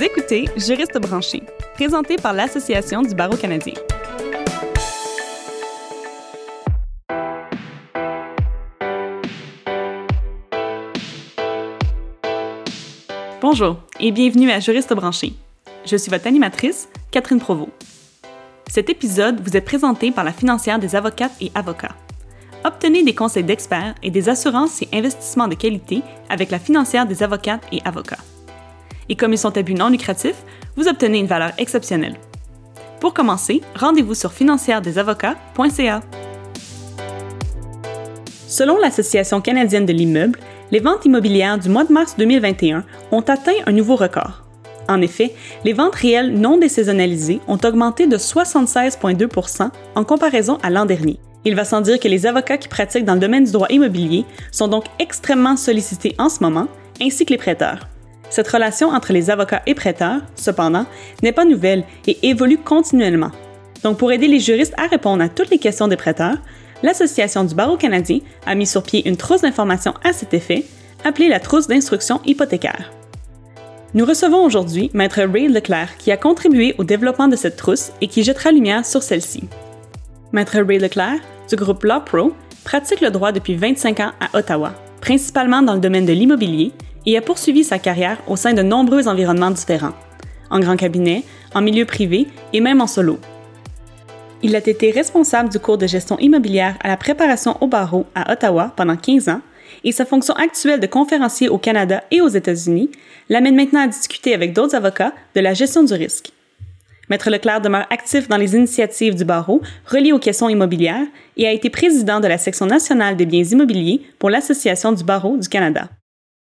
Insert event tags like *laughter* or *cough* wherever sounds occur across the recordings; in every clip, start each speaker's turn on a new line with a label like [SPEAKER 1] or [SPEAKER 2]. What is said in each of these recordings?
[SPEAKER 1] Vous écoutez Juriste branché, présenté par l'Association du barreau canadien. Bonjour et bienvenue à Juriste branché. Je suis votre animatrice, Catherine Provost. Cet épisode vous est présenté par la financière des avocates et avocats. Obtenez des conseils d'experts et des assurances et investissements de qualité avec la financière des avocates et avocats. Et comme ils sont à but non lucratif, vous obtenez une valeur exceptionnelle. Pour commencer, rendez-vous sur financièredesavocats.ca. Selon l'Association canadienne de l'immeuble, les ventes immobilières du mois de mars 2021 ont atteint un nouveau record. En effet, les ventes réelles non désaisonnalisées ont augmenté de 76,2% en comparaison à l'an dernier. Il va sans dire que les avocats qui pratiquent dans le domaine du droit immobilier sont donc extrêmement sollicités en ce moment, ainsi que les prêteurs. Cette relation entre les avocats et prêteurs, cependant, n'est pas nouvelle et évolue continuellement. Donc pour aider les juristes à répondre à toutes les questions des prêteurs, l'Association du barreau canadien a mis sur pied une trousse d'informations à cet effet, appelée la trousse d'instruction hypothécaire. Nous recevons aujourd'hui Maître Ray Leclerc qui a contribué au développement de cette trousse et qui jettera lumière sur celle-ci. Maître Ray Leclerc, du groupe Law Pro, pratique le droit depuis 25 ans à Ottawa, principalement dans le domaine de l'immobilier, et a poursuivi sa carrière au sein de nombreux environnements différents, en grand cabinet, en milieu privé et même en solo. Il a été responsable du cours de gestion immobilière à la préparation au barreau à Ottawa pendant 15 ans et sa fonction actuelle de conférencier au Canada et aux États-Unis l'amène maintenant à discuter avec d'autres avocats de la gestion du risque. Maître Leclerc demeure actif dans les initiatives du barreau reliées aux questions immobilières et a été président de la section nationale des biens immobiliers pour l'Association du barreau du Canada.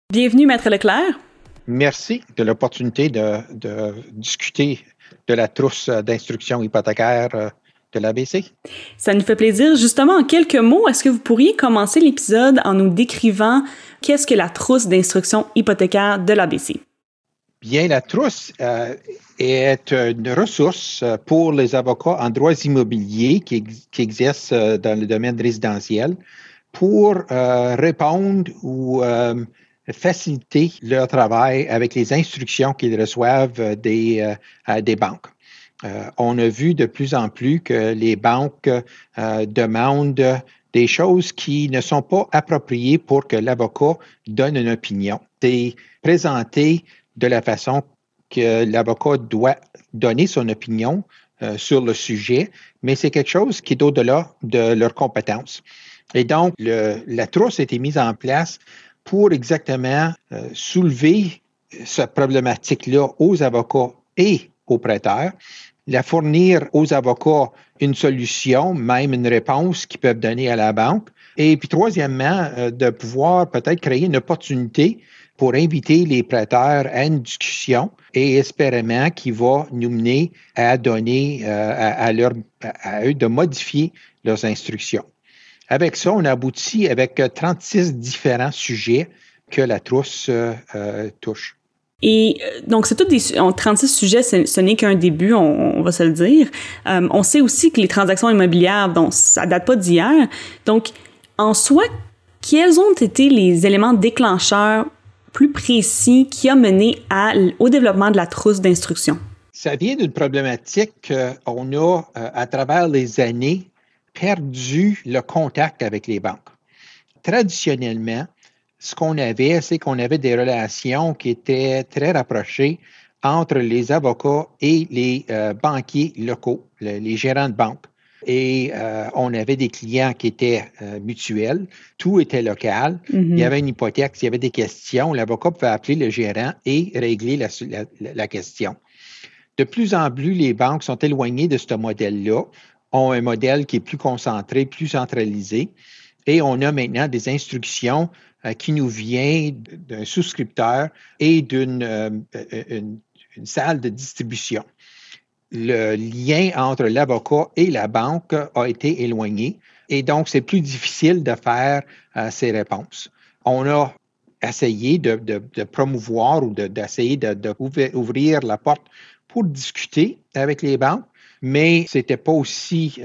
[SPEAKER 1] Bienvenue, Maître Leclerc.
[SPEAKER 2] Merci de l'opportunité de, de, discuter de la trousse d'instruction hypothécaire euh, de l'ABC.
[SPEAKER 1] Ça nous fait plaisir. Justement, en quelques mots, est-ce que vous pourriez commencer l'épisode en nous décrivant qu'est-ce que la trousse d'instruction hypothécaire de l'ABC?
[SPEAKER 2] Bien, la trousse euh, est une ressource pour les avocats en droits immobiliers qui, qui exercent euh, dans le domaine résidentiel pour euh, répondre ou euh, faciliter leur travail avec les instructions qu'ils reçoivent des, euh, des banques. Euh, on a vu de plus en plus que les banques euh, demandent des choses qui ne sont pas appropriées pour que l'avocat donne une opinion. C'est présenté de la façon que l'avocat doit donner son opinion euh, sur le sujet, mais c'est quelque chose qui est au-delà de leurs compétences. Et donc, le, la trousse a été mise en place pour exactement euh, soulever cette problématique-là aux avocats et aux prêteurs, la fournir aux avocats une solution, même une réponse qu'ils peuvent donner à la banque. Et puis, troisièmement, euh, de pouvoir peut-être créer une opportunité pour inviter les prêteurs à une discussion et espérément qui va nous mener à donner euh, à, eux de modifier leurs instructions. Avec ça, on aboutit avec 36 différents sujets que la trousse euh, touche.
[SPEAKER 1] Et euh, donc, c'est tout des 36 sujets, ce n'est qu'un début, on, on, va se le dire. Euh, on sait aussi que les transactions immobilières, donc ça date pas d'hier. Donc, en soi, quels ont été les éléments déclencheurs plus précis qui a mené à, au développement de la trousse d'instruction?
[SPEAKER 2] Ça vient d'une problématique qu'on a, euh, à travers les années, perdu le contact avec les banques. Traditionnellement, ce qu'on avait, c'est qu'on avait des relations qui étaient très rapprochées entre les avocats et les euh, banquiers locaux, le, les gérants de banque. Et euh, on avait des clients qui étaient euh, mutuels, tout était local. Mm -hmm. Il y avait une hypothèque, s'il y avait des questions, l'avocat pouvait appeler le gérant et régler la, la, la, question. De plus en plus, les banques sont éloignées de ce modèle-là, un modèle qui est plus concentré, plus centralisé, et on a maintenant des instructions euh, qui nous vient d'un souscripteur et d'une euh, une salle de distribution. Le lien entre l'avocat et la banque a été éloigné et donc c'est plus difficile de faire euh, ces réponses. On a essayé de, promouvoir ou d'essayer de, d'ouvrir la porte pour discuter avec les banques, mais c'était pas aussi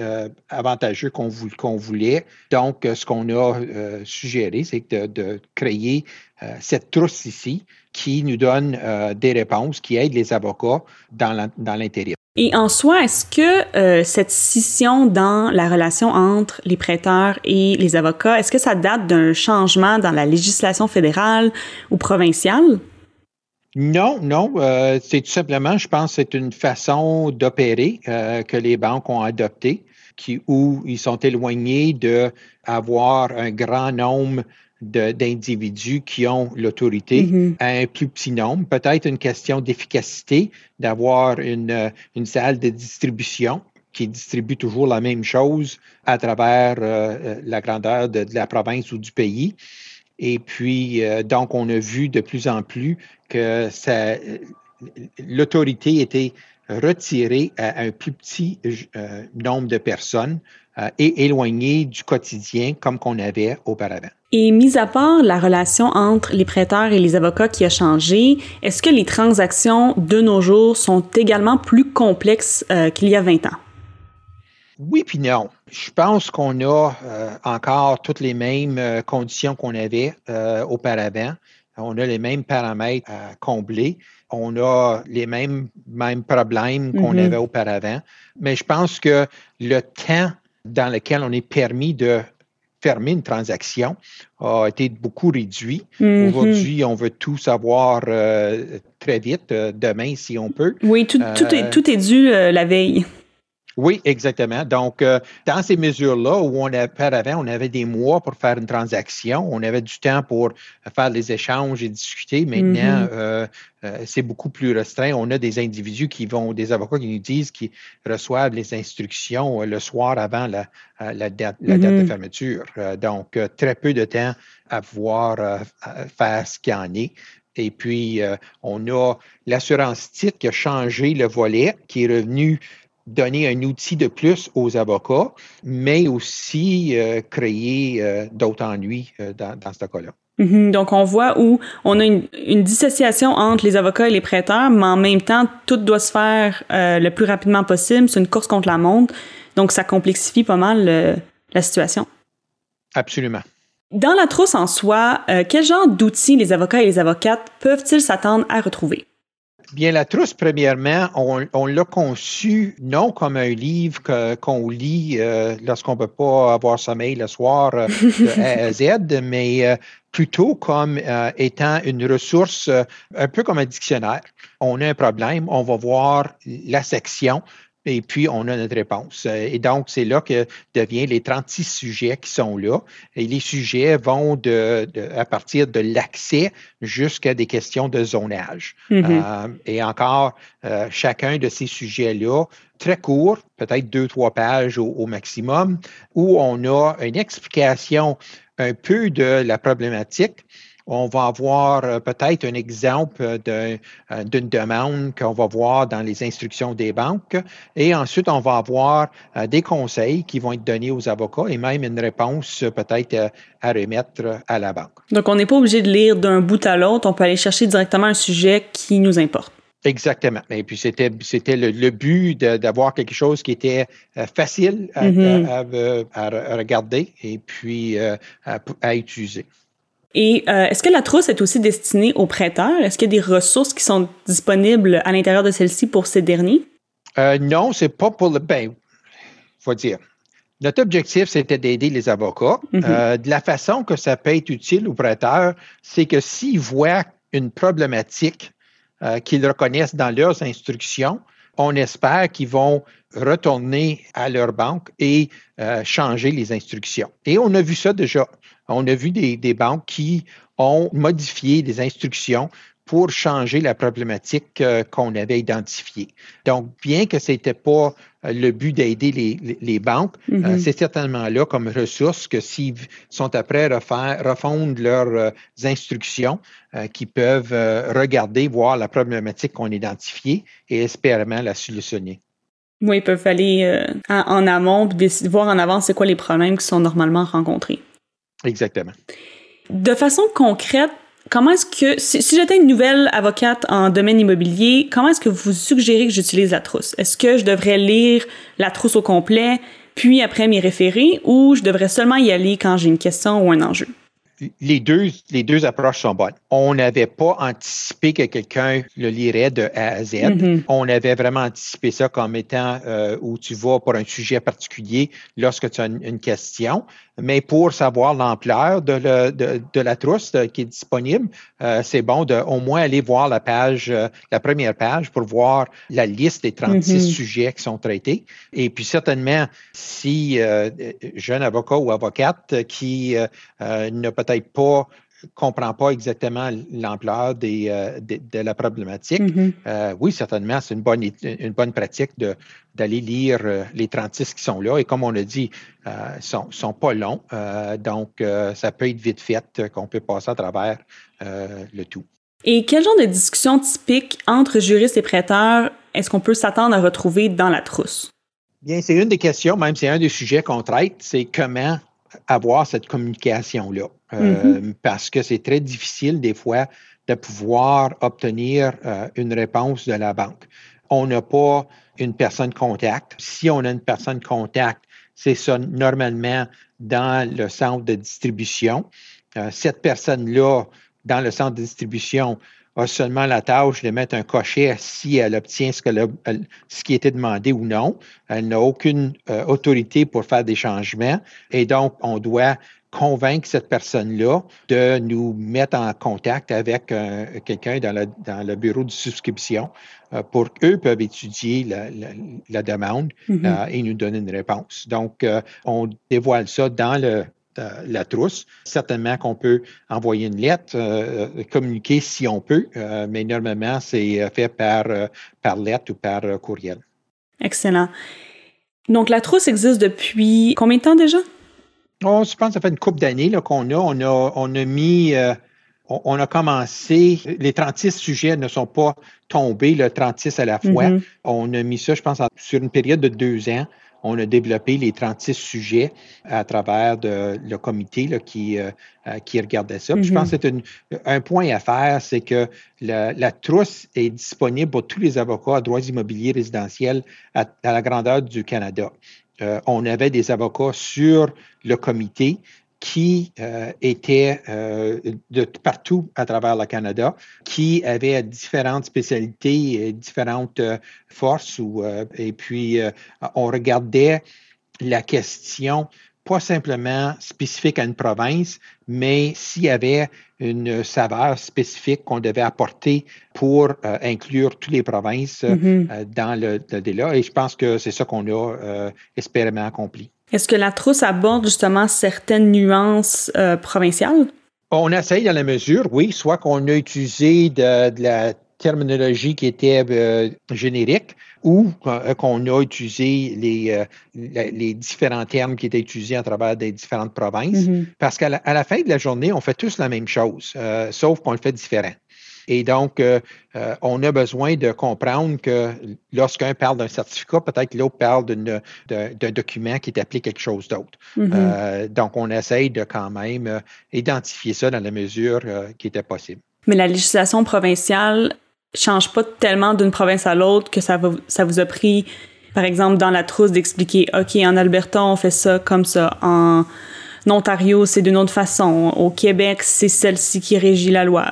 [SPEAKER 2] avantageux qu'on voulait. Donc, ce qu'on a suggéré, c'est de, créer cette trousse ici qui nous donne des réponses, qui aident les avocats dans l'intérieur.
[SPEAKER 1] Et en soi, est-ce que euh, cette scission dans la relation entre les prêteurs et les avocats, est-ce que ça date d'un changement dans la législation fédérale ou provinciale?
[SPEAKER 2] Non, non. Euh, c'est tout simplement, je pense, c'est une façon d'opérer euh, que les banques ont adoptée, qui, où ils sont éloignés d'avoir un grand nombre d'individus qui ont l'autorité mm-hmm. à un plus petit nombre. Peut-être une question d'efficacité, d'avoir une, une salle de distribution qui distribue toujours la même chose à travers euh, euh, la grandeur de, la province ou du pays. Et puis, euh, donc, on a vu de plus en plus que l'autorité était retirée à un plus petit nombre de personnes et éloignée du quotidien comme qu'on avait auparavant.
[SPEAKER 1] Et mis à part la relation entre les prêteurs et les avocats qui a changé, est-ce que les transactions de nos jours sont également plus complexes euh, qu'il y a 20 ans?
[SPEAKER 2] Oui, puis non. Je pense qu'on a euh, encore toutes les mêmes euh, conditions qu'on avait auparavant. On a les mêmes paramètres à combler. On a les mêmes, mêmes problèmes qu'on mm-hmm. avait auparavant. Mais je pense que le temps dans lequel on est permis de fermer une transaction a été beaucoup réduit. Mm-hmm. Aujourd'hui, on veut tout savoir euh, très vite, euh, demain si on peut.
[SPEAKER 1] Oui, tout, tout, est, tout est dû euh, la veille.
[SPEAKER 2] Oui, exactement. Donc, euh, dans ces mesures-là, où on auparavant, on avait des mois pour faire une transaction, on avait du temps pour faire des échanges et discuter. Maintenant, mm-hmm. euh, euh, c'est beaucoup plus restreint. On a des individus qui vont, des avocats qui nous disent qu'ils reçoivent les instructions le soir avant la, date, la date, de mm-hmm. fermeture. donc, très peu de temps à pouvoir faire ce qu'il y en est. Et puis, on a l'assurance titre qui a changé le volet, qui est revenu donner un outil de plus aux avocats, mais aussi euh, créer euh, d'autres ennuis euh, dans, ce cas-là.
[SPEAKER 1] Mm-hmm. Donc, on voit où on a une, dissociation entre les avocats et les prêteurs, mais en même temps, tout doit se faire le plus rapidement possible. C'est une course contre la montre. Donc, ça complexifie pas mal la situation.
[SPEAKER 2] Absolument.
[SPEAKER 1] Dans la trousse en soi, quel genre d'outils les avocats et les avocates peuvent-ils s'attendre à retrouver?
[SPEAKER 2] Bien, la trousse, premièrement, on, l'a conçu non comme un livre qu'on lit euh, lorsqu'on ne peut pas avoir sommeil le soir euh, à Z, mais euh, plutôt comme étant une ressource un peu comme un dictionnaire. On a un problème, on va voir la section et puis on a notre réponse. Et donc, c'est là que deviennent les 36 sujets qui sont là. Et les sujets vont de, à partir de l'accès jusqu'à des questions de zonage. Mm-hmm. Euh, et encore, euh, chacun de ces sujets-là, très court, peut-être deux, trois pages au, maximum, où on a une explication un peu de la problématique on va avoir euh, peut-être un exemple euh, d'une demande qu'on va voir dans les instructions des banques et ensuite on va avoir euh, des conseils qui vont être donnés aux avocats et même une réponse peut-être à remettre à la banque.
[SPEAKER 1] Donc on n'est pas obligé de lire d'un bout à l'autre, on peut aller chercher directement un sujet qui nous importe.
[SPEAKER 2] Exactement. Et puis c'était c'était le, but d'avoir quelque chose qui était facile à, mm-hmm. regarder et puis à utiliser.
[SPEAKER 1] Et euh, est-ce que la trousse est aussi destinée aux prêteurs? Est-ce qu'il y a des ressources qui sont disponibles à l'intérieur de celle-ci pour ces derniers?
[SPEAKER 2] Euh, non, c'est pas pour le. Ben, faut dire. Notre objectif, c'était d'aider les avocats. Mm-hmm. Euh, de la façon que ça peut être utile aux prêteurs, c'est que s'ils voient une problématique euh, qu'ils reconnaissent dans leurs instructions, on espère qu'ils vont retourner à leur banque et changer les instructions. Et on a vu ça déjà on a vu des, banques qui ont modifié des instructions pour changer la problématique euh, qu'on avait identifiée. Donc, bien que ce n'était pas euh, le but d'aider les, banques, euh, mm-hmm. c'est certainement là comme ressource que s'ils sont après refaire, refondre leurs instructions, qui peuvent regarder, voir la problématique qu'on a identifiée et espérément la solutionner.
[SPEAKER 1] Oui, ils peuvent aller en amont et voir en avance c'est quoi les problèmes qui sont normalement rencontrés.
[SPEAKER 2] Exactement.
[SPEAKER 1] De façon concrète, comment est-ce que, si, j'étais une nouvelle avocate en domaine immobilier, comment est-ce que vous suggérez que j'utilise la trousse? Est-ce que je devrais lire la trousse au complet, puis après m'y référer, ou je devrais seulement y aller quand j'ai une question ou un enjeu?
[SPEAKER 2] Les deux, les deux approches sont bonnes. On n'avait pas anticipé que quelqu'un le lirait de A à Z. Mm-hmm. On avait vraiment anticipé ça comme étant euh, où tu vas pour un sujet particulier lorsque tu as une, question. Mais pour savoir l'ampleur de, de, la trousse euh, qui est disponible, euh, c'est bon de au moins aller voir la page, la première page pour voir la liste des 36 mm-hmm. sujets qui sont traités. Et puis certainement, si jeune avocat ou avocate qui n'a peut-être pas comprend pas exactement l'ampleur des, euh, de, la problématique. Mm-hmm. Euh, oui, certainement, c'est une bonne, une bonne pratique d'aller lire euh, les 36 qui sont là. Et comme on a dit, ils sont, sont pas longs. donc, ça peut être vite fait qu'on peut passer à travers le tout.
[SPEAKER 1] Et quel genre de discussion typique entre juristes et prêteurs est-ce qu'on peut s'attendre à retrouver dans la trousse?
[SPEAKER 2] Bien, c'est une des questions, même c'est un des sujets qu'on traite, c'est comment avoir cette communication-là. Euh, mm-hmm. Parce que c'est très difficile des fois de pouvoir obtenir euh, une réponse de la banque. On n'a pas une personne contact. Si on a une personne contact, c'est ça normalement dans le centre de distribution. Euh, cette personne-là, dans le centre de distribution, a seulement la tâche de mettre un cochet si elle obtient ce, que ce qui était demandé ou non. Elle n'a aucune euh, autorité pour faire des changements et donc on doit convaincre cette personne-là de nous mettre en contact avec euh, quelqu'un dans le, dans le bureau de souscription euh, pour qu'eux peuvent étudier la, la, demande mm-hmm. et nous donner une réponse. Donc, on dévoile ça dans le la trousse. Certainement qu'on peut envoyer une lettre, euh, communiquer si on peut, euh, mais normalement, c'est fait par, euh, par lettre ou par courriel.
[SPEAKER 1] Excellent. Donc, la trousse existe depuis combien de temps déjà?
[SPEAKER 2] Oh, je pense que ça fait une couple d'années qu'on a. On a, on a mis, on, a commencé, les 36 sujets ne sont pas tombés, le 36 à la fois. Mm-hmm. On a mis ça, je pense, sur une période de deux ans on a développé les 36 sujets à travers le comité qui, euh, euh, qui regardait ça. Je pense mm-hmm. que c'est un point à faire, c'est que la, trousse est disponible pour tous les avocats à droits immobiliers résidentiels à, la grandeur du Canada. Euh, on avait des avocats sur le comité qui euh, étaient euh, de partout à travers le Canada, qui avaient différentes spécialités et différentes euh, forces. Ou, et puis, on regardait la question pas simplement spécifique à une province, mais s'il y avait une saveur spécifique qu'on devait apporter pour inclure toutes les provinces mm-hmm. dans le, le, délai. Et je pense que c'est ça qu'on a espérément accompli.
[SPEAKER 1] Est-ce que la trousse aborde justement certaines nuances euh, provinciales?
[SPEAKER 2] On essaye dans la mesure, oui, soit qu'on a utilisé de, la terminologie qui était euh, générique ou euh, qu'on a utilisé les, les, différents termes qui étaient utilisés à travers des différentes provinces. Mm-hmm. Parce qu'à la, fin de la journée, on fait tous la même chose, sauf qu'on le fait différent. Et donc, euh, euh, on a besoin de comprendre que lorsqu'un parle d'un certificat, peut-être que l'autre parle d'un document qui est appelé quelque chose d'autre. Mm-hmm. Euh, donc, on essaye de quand même identifier ça dans la mesure qui était possible.
[SPEAKER 1] Mais la législation provinciale change pas tellement d'une province à l'autre que ça, ça vous a pris, par exemple, dans la trousse d'expliquer, OK, en Alberta, on fait ça comme ça. En Ontario, c'est d'une autre façon. Au Québec, c'est celle-ci qui régit la loi,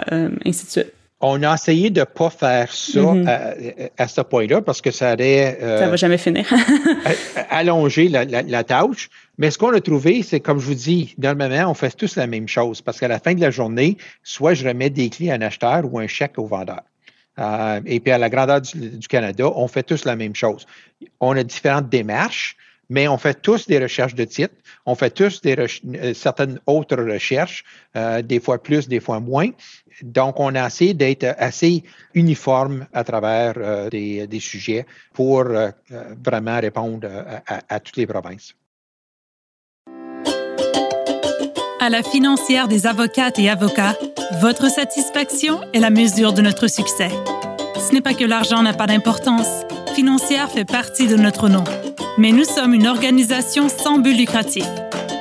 [SPEAKER 1] ainsi de suite
[SPEAKER 2] on a essayé de ne pas faire ça mm-hmm. à, ce point-là parce que ça aurait.
[SPEAKER 1] Euh, ça va jamais finir. *laughs*
[SPEAKER 2] allongé la, tâche. Mais ce qu'on a trouvé, c'est comme je vous dis, normalement, on fait tous la même chose parce qu'à la fin de la journée, soit je remets des clés à un acheteur ou un chèque au vendeur. Euh, et puis à la grandeur du, Canada, on fait tous la même chose. On a différentes démarches, mais on fait tous des recherches de titres, on fait tous des euh, certaines autres recherches, des fois plus, des fois moins. Donc, on a essayé d'être assez uniforme à travers euh, des, sujets pour euh, vraiment répondre à toutes les provinces.
[SPEAKER 3] À la financière des avocates et avocats, votre satisfaction est la mesure de notre succès. Ce n'est pas que l'argent n'a pas d'importance. Financière fait partie de notre nom. Mais nous sommes une organisation sans but lucratif.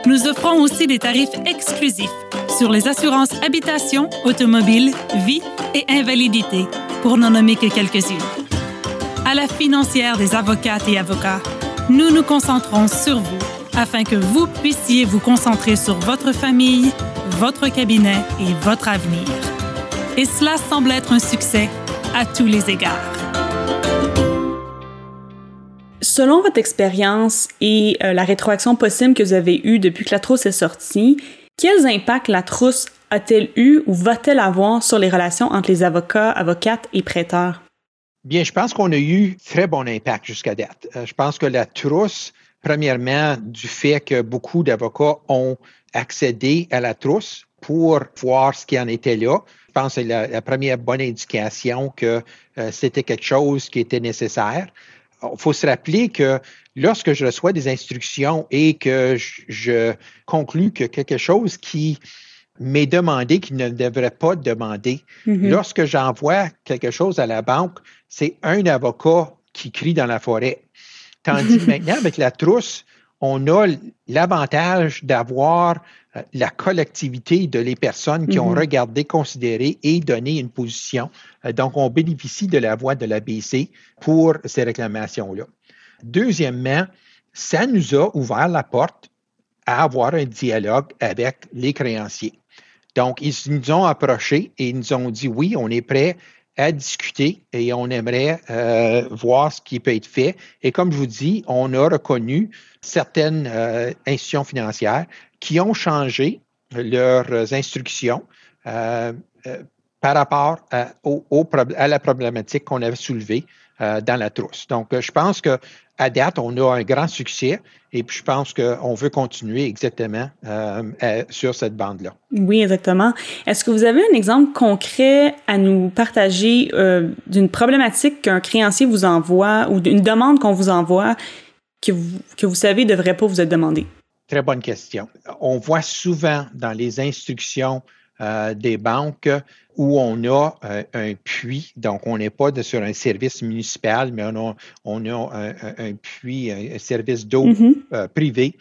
[SPEAKER 3] Nous offrons aussi des tarifs exclusifs sur les assurances habitation, automobile, vie et invalidité, pour n'en nommer que quelques-unes. À la financière des avocates et avocats, nous nous concentrons sur vous afin que vous puissiez vous concentrer sur votre famille, votre cabinet et votre avenir. Et cela semble être un succès à tous les égards.
[SPEAKER 1] Selon votre expérience et euh, la rétroaction possible que vous avez eue depuis que la trousse est sortie, quels impacts la trousse a-t-elle eu ou va-t-elle avoir sur les relations entre les avocats, avocates et prêteurs?
[SPEAKER 2] Bien, je pense qu'on a eu très bon impact jusqu'à date. Euh, je pense que la trousse, premièrement, du fait que beaucoup d'avocats ont accédé à la trousse pour voir ce qui en était là. Je pense que c'est la, première bonne indication que euh, c'était quelque chose qui était nécessaire. Il faut se rappeler que lorsque je reçois des instructions et que je, je conclus que quelque chose qui m'est demandé qui ne devrait pas demander, mm-hmm. lorsque j'envoie quelque chose à la banque, c'est un avocat qui crie dans la forêt. Tandis que maintenant, avec la trousse, on a l'avantage d'avoir euh, la collectivité de les personnes qui ont mm-hmm. regardé, considéré et donné une position. Euh, donc, on bénéficie de la voix de la BC pour ces réclamations-là. Deuxièmement, ça nous a ouvert la porte à avoir un dialogue avec les créanciers. Donc, ils nous ont approchés et ils nous ont dit oui, on est prêt à discuter et on aimerait euh, voir ce qui peut être fait. Et comme je vous dis, on a reconnu certaines euh, institutions financières qui ont changé leurs instructions euh, par rapport à, à, la problématique qu'on avait soulevée dans la trousse. Donc, je pense que à date, on a un grand succès et puis je pense qu'on veut continuer exactement euh, sur cette bande-là.
[SPEAKER 1] Oui, exactement. Est-ce que vous avez un exemple concret à nous partager euh, d'une problématique qu'un créancier vous envoie ou d'une demande qu'on vous envoie que vous, que vous savez ne devrait pas vous être demandée?
[SPEAKER 2] Très bonne question. On voit souvent dans les instructions euh, des banques où on a euh, un puits, donc on n'est pas sur un service municipal, mais on a, on a un, puits, un, service d'eau mm-hmm. euh, privé,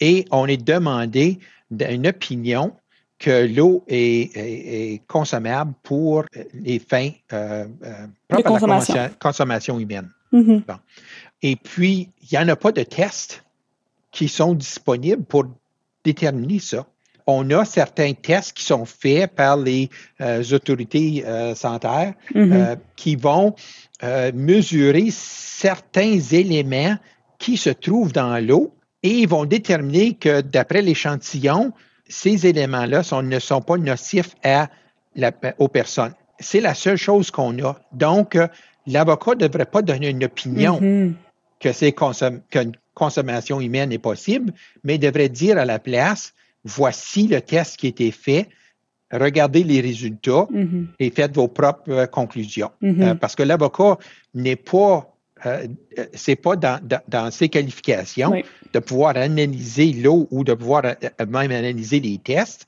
[SPEAKER 2] et on est demandé d'une opinion que l'eau est, consommable pour les fins propres à la consommation, humaine. Mm-hmm. Et puis, il n'y en a pas de tests qui sont disponibles pour déterminer ça on a certains tests qui sont faits par les euh, autorités euh, sanitaires mm-hmm. euh, qui vont mesurer certains éléments qui se trouvent dans l'eau et ils vont déterminer que d'après l'échantillon, ces éléments-là ne sont pas nocifs à aux personnes. C'est la seule chose qu'on a. Donc, l'avocat ne devrait pas donner une opinion mm-hmm. que c'est qu'une consommation humaine est possible, mais devrait dire à la place, voici le test qui a été fait, regardez les résultats mm-hmm. et faites vos propres euh, conclusions. Mm-hmm. Euh, parce que l'avocat n'est pas, euh, c'est pas dans, dans, ses qualifications de pouvoir analyser l'eau ou de pouvoir même analyser les tests.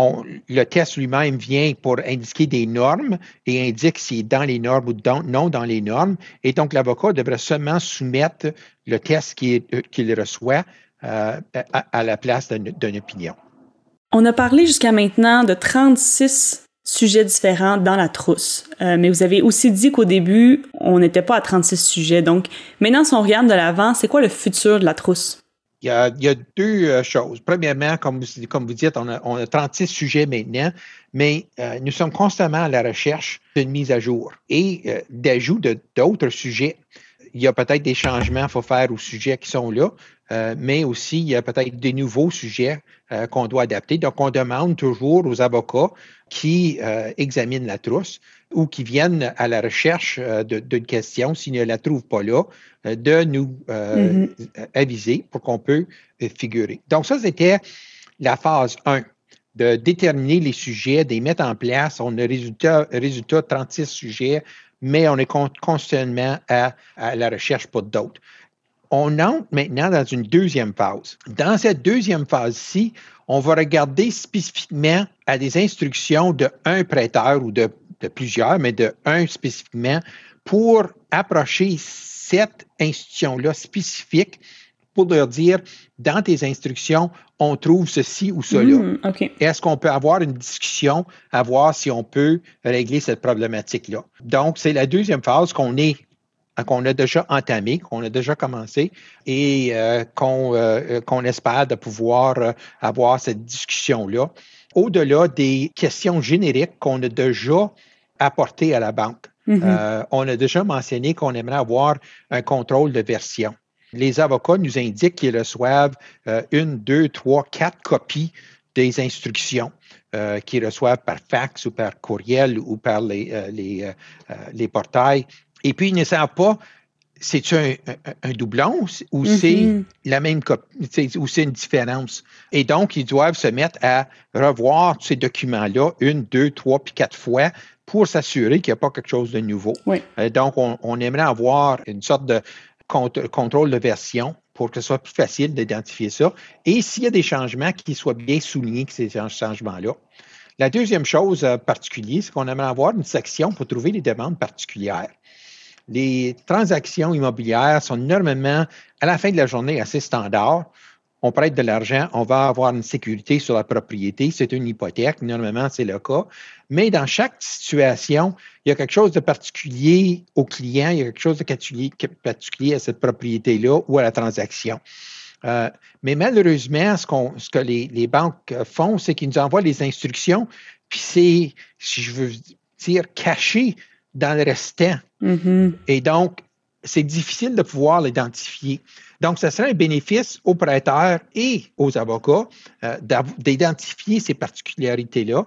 [SPEAKER 2] On, le test lui-même vient pour indiquer des normes et indique s'il est dans les normes ou non dans les normes. Et donc, l'avocat devrait seulement soumettre le test qu'il reçoit euh, à, la place d'une opinion.
[SPEAKER 1] On a parlé jusqu'à maintenant de 36 sujets différents dans la trousse. Euh, mais vous avez aussi dit qu'au début, on n'était pas à 36 sujets. Donc, maintenant, si on regarde de l'avant, c'est quoi le futur de la trousse?
[SPEAKER 2] Il y a, deux euh, choses. Premièrement, comme vous, comme vous dites, on a, 36 sujets maintenant, mais nous sommes constamment à la recherche d'une mise à jour et d'ajout d'autres sujets il y a peut-être des changements qu'il faut faire aux sujets qui sont là, euh, mais aussi il y a peut-être des nouveaux sujets euh, qu'on doit adapter. Donc, on demande toujours aux avocats qui euh, examinent la trousse ou qui viennent à la recherche d'une question, s'ils ne la trouvent pas là, de nous mm-hmm. aviser pour qu'on peut figurer. Donc, ça, c'était la phase 1 de déterminer les sujets, de les mettre en place. On a résultat, résultat 36 sujets mais on est constamment à, la recherche pour d'autres. On entre maintenant dans une deuxième phase. Dans cette deuxième phase-ci, on va regarder spécifiquement à des instructions de un prêteur ou de, plusieurs, mais de un spécifiquement pour approcher cette institution-là spécifique pour leur dire, dans tes instructions, on trouve ceci ou cela.
[SPEAKER 1] Hmm,
[SPEAKER 2] Est-ce qu'on peut avoir une discussion à voir si on peut régler cette problématique-là? Donc, c'est la deuxième phase qu'on est qu'on a déjà entamé, qu'on a déjà commencé et euh, euh, qu'on espère de pouvoir euh, avoir cette discussion-là. Au-delà des questions génériques qu'on a déjà apportées à la banque. Mm-hmm. on a déjà mentionné qu'on aimerait avoir un contrôle de version. Les avocats nous indiquent qu'ils reçoivent euh, une, deux, trois, quatre copies des instructions euh, qu'ils reçoivent par fax ou par courriel ou par les, euh, les, portails. Et puis, ils ne savent pas c'est un, un, doublon ou c'est mm-hmm. la même copie, ou c'est une différence? Et donc, ils doivent se mettre à revoir ces documents-là une, deux, trois, puis quatre fois pour s'assurer qu'il n'y a pas quelque chose de nouveau. donc, on, aimerait avoir une sorte de contrôle de version pour que ce soit plus facile d'identifier ça. Et s'il y a des changements, qu'ils soient bien soulignés que ces changements-là. La deuxième chose euh, particulière, c'est qu'on aimerait avoir une section pour trouver les demandes particulières. Les transactions immobilières sont normalement, à la fin de la journée, assez standards on prête de l'argent, on va avoir une sécurité sur la propriété. C'est une hypothèque, normalement, c'est le cas. Mais dans chaque situation, il y a quelque chose de particulier au client, il y a quelque chose de particulier à cette propriété-là ou à la transaction. Euh, mais malheureusement, ce, que les, banques font, c'est qu'ils nous envoient les instructions, puis c'est, si je veux dire, caché dans le restant. Mm-hmm. Et donc, c'est difficile de pouvoir l'identifier. Donc, ce serait un bénéfice aux prêteurs et aux avocats euh, d'identifier ces particularités-là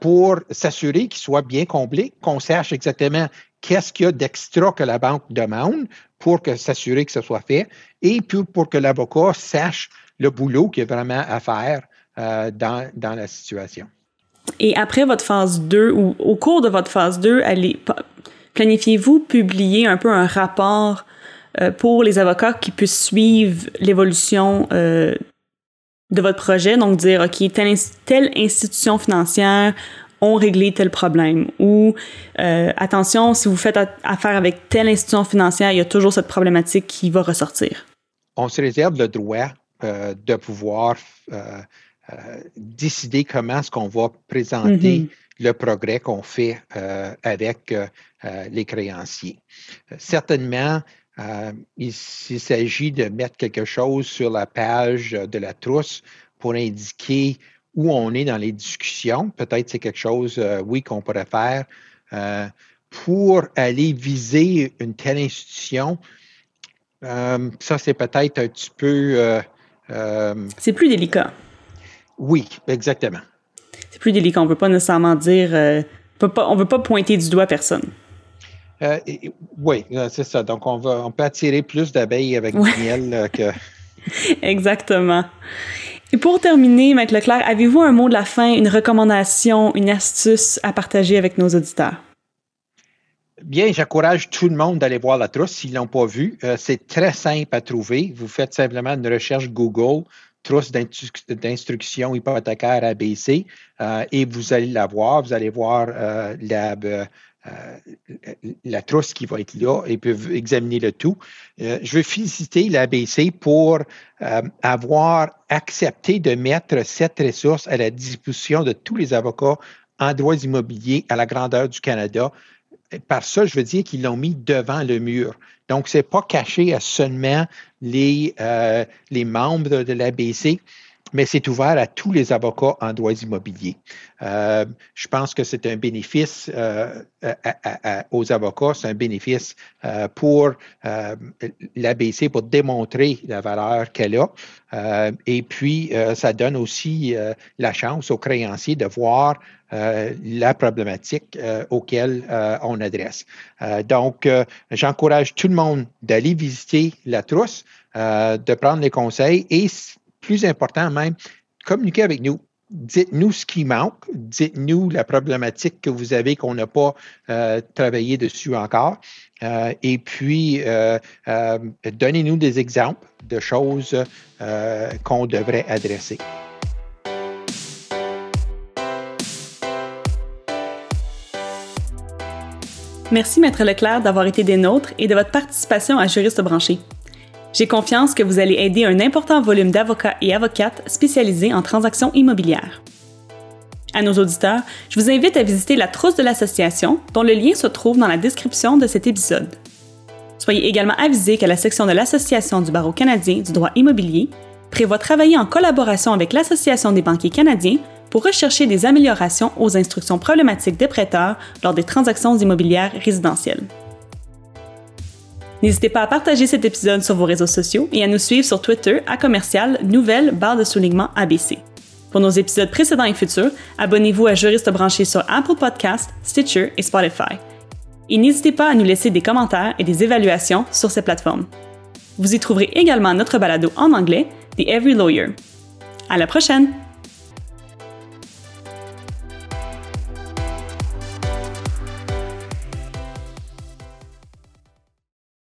[SPEAKER 2] pour s'assurer qu'ils soient bien comblés, qu'on sache exactement qu'est-ce qu'il y a d'extra que la banque demande pour s'assurer que ce soit fait et puis pour que l'avocat sache le boulot qu'il y a vraiment à faire euh, dans, dans la situation.
[SPEAKER 1] Et après votre phase 2 ou au cours de votre phase 2, planifiez-vous publier un peu un rapport euh, pour les avocats qui puissent suivre l'évolution euh, de votre projet, donc dire, OK, telle institution financière ont réglé tel problème ou euh, attention, si vous faites affaire avec telle institution financière, il y a toujours cette problématique qui va ressortir.
[SPEAKER 2] On se réserve le droit de pouvoir décider comment est-ce qu'on va présenter mm-hmm. le progrès qu'on fait avec les créanciers. certainement, euh, il, s'agit de mettre quelque chose sur la page de la trousse pour indiquer où on est dans les discussions. Peut-être c'est quelque chose, euh, oui, qu'on pourrait faire. Euh, pour aller viser une telle institution, ça, c'est peut-être un petit peu...
[SPEAKER 1] c'est plus délicat.
[SPEAKER 2] Oui, exactement.
[SPEAKER 1] C'est plus délicat. On ne peut pas nécessairement dire... on ne veut pas pointer du doigt personne.
[SPEAKER 2] Euh, oui, euh, c'est ça. Donc, on, va, on peut attirer plus d'abeilles avec du miel euh, que. *laughs*
[SPEAKER 1] Exactement. Et pour terminer, Maître Leclerc, avez-vous un mot de la fin, une recommandation, une astuce à partager avec nos auditeurs?
[SPEAKER 2] Bien, j'encourage tout le monde d'aller voir la trousse s'ils ne l'ont pas vue. c'est très simple à trouver. Vous faites simplement une recherche Google, trousse d'instruction hypothécaire ABC, et vous allez la voir. Vous allez voir la, euh, la trousse qui va être là et peuvent examiner le tout. Euh, je veux féliciter l'ABC pour euh, avoir accepté de mettre cette ressource à la disposition de tous les avocats en droits immobiliers à la grandeur du Canada. Par ça, je veux dire qu'ils l'ont mis devant le mur. Donc, ce n'est pas caché à seulement les, les membres de l'ABC mais c'est ouvert à tous les avocats en droits immobiliers. Euh, je pense que c'est un bénéfice euh, aux avocats, c'est un bénéfice euh, pour l'ABC pour démontrer la valeur qu'elle a. et puis, ça donne aussi la chance aux créanciers de voir la problématique auquel on adresse. donc, j'encourage tout le monde d'aller visiter la trousse, de prendre les conseils et plus important même, communiquez avec nous. Dites-nous ce qui manque, dites-nous la problématique que vous avez qu'on n'a pas euh, travaillé dessus encore. Euh, et puis, euh, donnez-nous des exemples de choses qu'on devrait adresser.
[SPEAKER 1] Merci, Maître Leclerc, d'avoir été des nôtres et de votre participation à Juriste branché. J'ai confiance que vous allez aider un important volume d'avocats et avocates spécialisés en transactions immobilières. À nos auditeurs, je vous invite à visiter la trousse de l'association, dont le lien se trouve dans la description de cet épisode. Soyez également avisés que la section de l'Association du barreau canadien du droit immobilier prévoit travailler en collaboration avec l'Association des banquiers canadiens pour rechercher des améliorations aux instructions problématiques des prêteurs lors des transactions immobilières résidentielles. N'hésitez pas à partager cet épisode sur vos réseaux sociaux et à nous suivre sur Twitter à commercial nouvelle barre de soulignement ABC. Pour nos épisodes précédents et futurs, abonnez-vous à Juriste branché sur Apple Podcasts, Stitcher et Spotify. Et n'hésitez pas à nous laisser des commentaires et des évaluations sur ces plateformes. Vous y trouverez également notre balado en anglais, The Every Lawyer. À la prochaine!